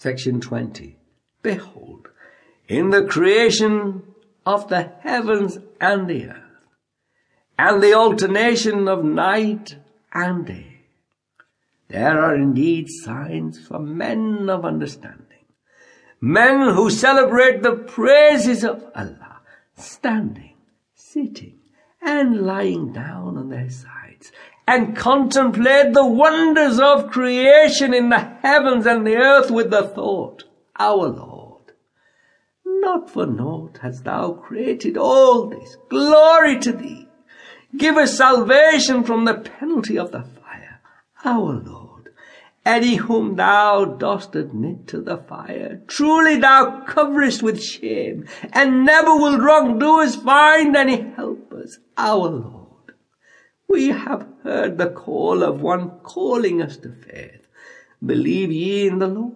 Section 20. Behold, in the creation of the heavens and the earth, and the alternation of night and day, there are indeed signs for men of understanding, men who celebrate the praises of Allah, standing, sitting, and lying down on their sides, and contemplate the wonders of creation in the heavens and the earth with the thought, Our Lord, not for naught hast thou created all this. Glory to thee. Give us salvation from the penalty of the fire, our Lord. Any whom thou dost admit to the fire, truly thou coverest with shame, and never will wrongdoers find any helpers, our Lord. We have heard the call of one calling us to faith. Believe ye in the Lord.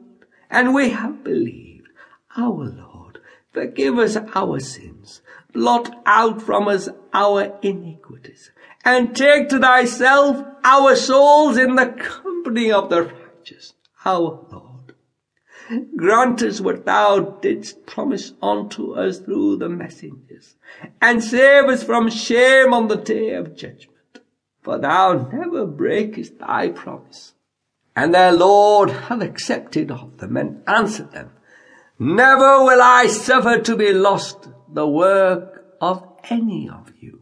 And we have believed. Our Lord, forgive us our sins. Blot out from us our iniquities. And take to thyself our souls in the company of the righteous. Our Lord. Grant us what thou didst promise unto us through the messengers, and save us from shame on the day of judgment for thou never breakest thy promise. And their Lord hath accepted of them and answered them, Never will I suffer to be lost the work of any of you,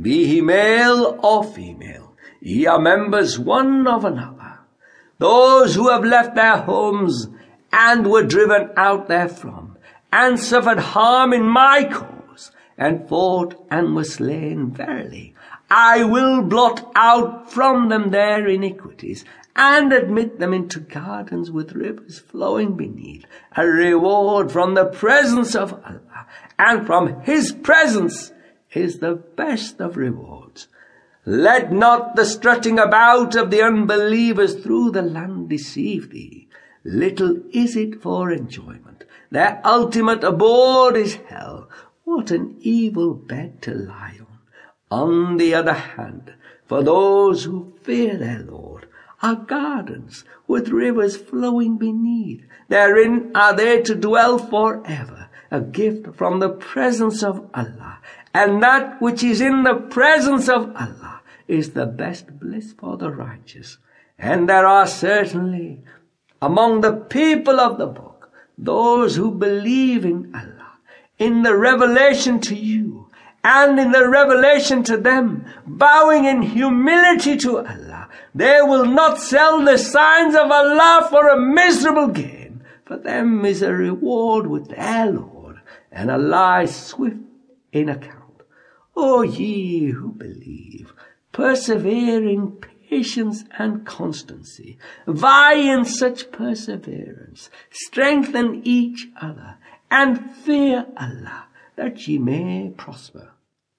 be he male or female. Ye are members one of another. Those who have left their homes and were driven out therefrom, and suffered harm in my cause, and fought and were slain verily, I will blot out from them their iniquities and admit them into gardens with rivers flowing beneath, a reward from the presence of Allah, and from His presence is the best of rewards. Let not the strutting about of the unbelievers through the land deceive thee. Little is it for enjoyment. Their ultimate abode is hell. What an evil bed to lie on. On the other hand, for those who fear their Lord, are gardens with rivers flowing beneath. Therein are they to dwell forever, a gift from the presence of Allah. And that which is in the presence of Allah is the best bliss for the righteous. And there are certainly among the people of the book those who believe in Allah, in the revelation to you, and in the revelation to them, bowing in humility to Allah. They will not sell the signs of Allah for a miserable gain. For them is a reward with their Lord, and Allah is swift in account. O ye who believe, persevere in patience and constancy. Vie in such perseverance. Strengthen each other, and fear Allah, that ye may prosper.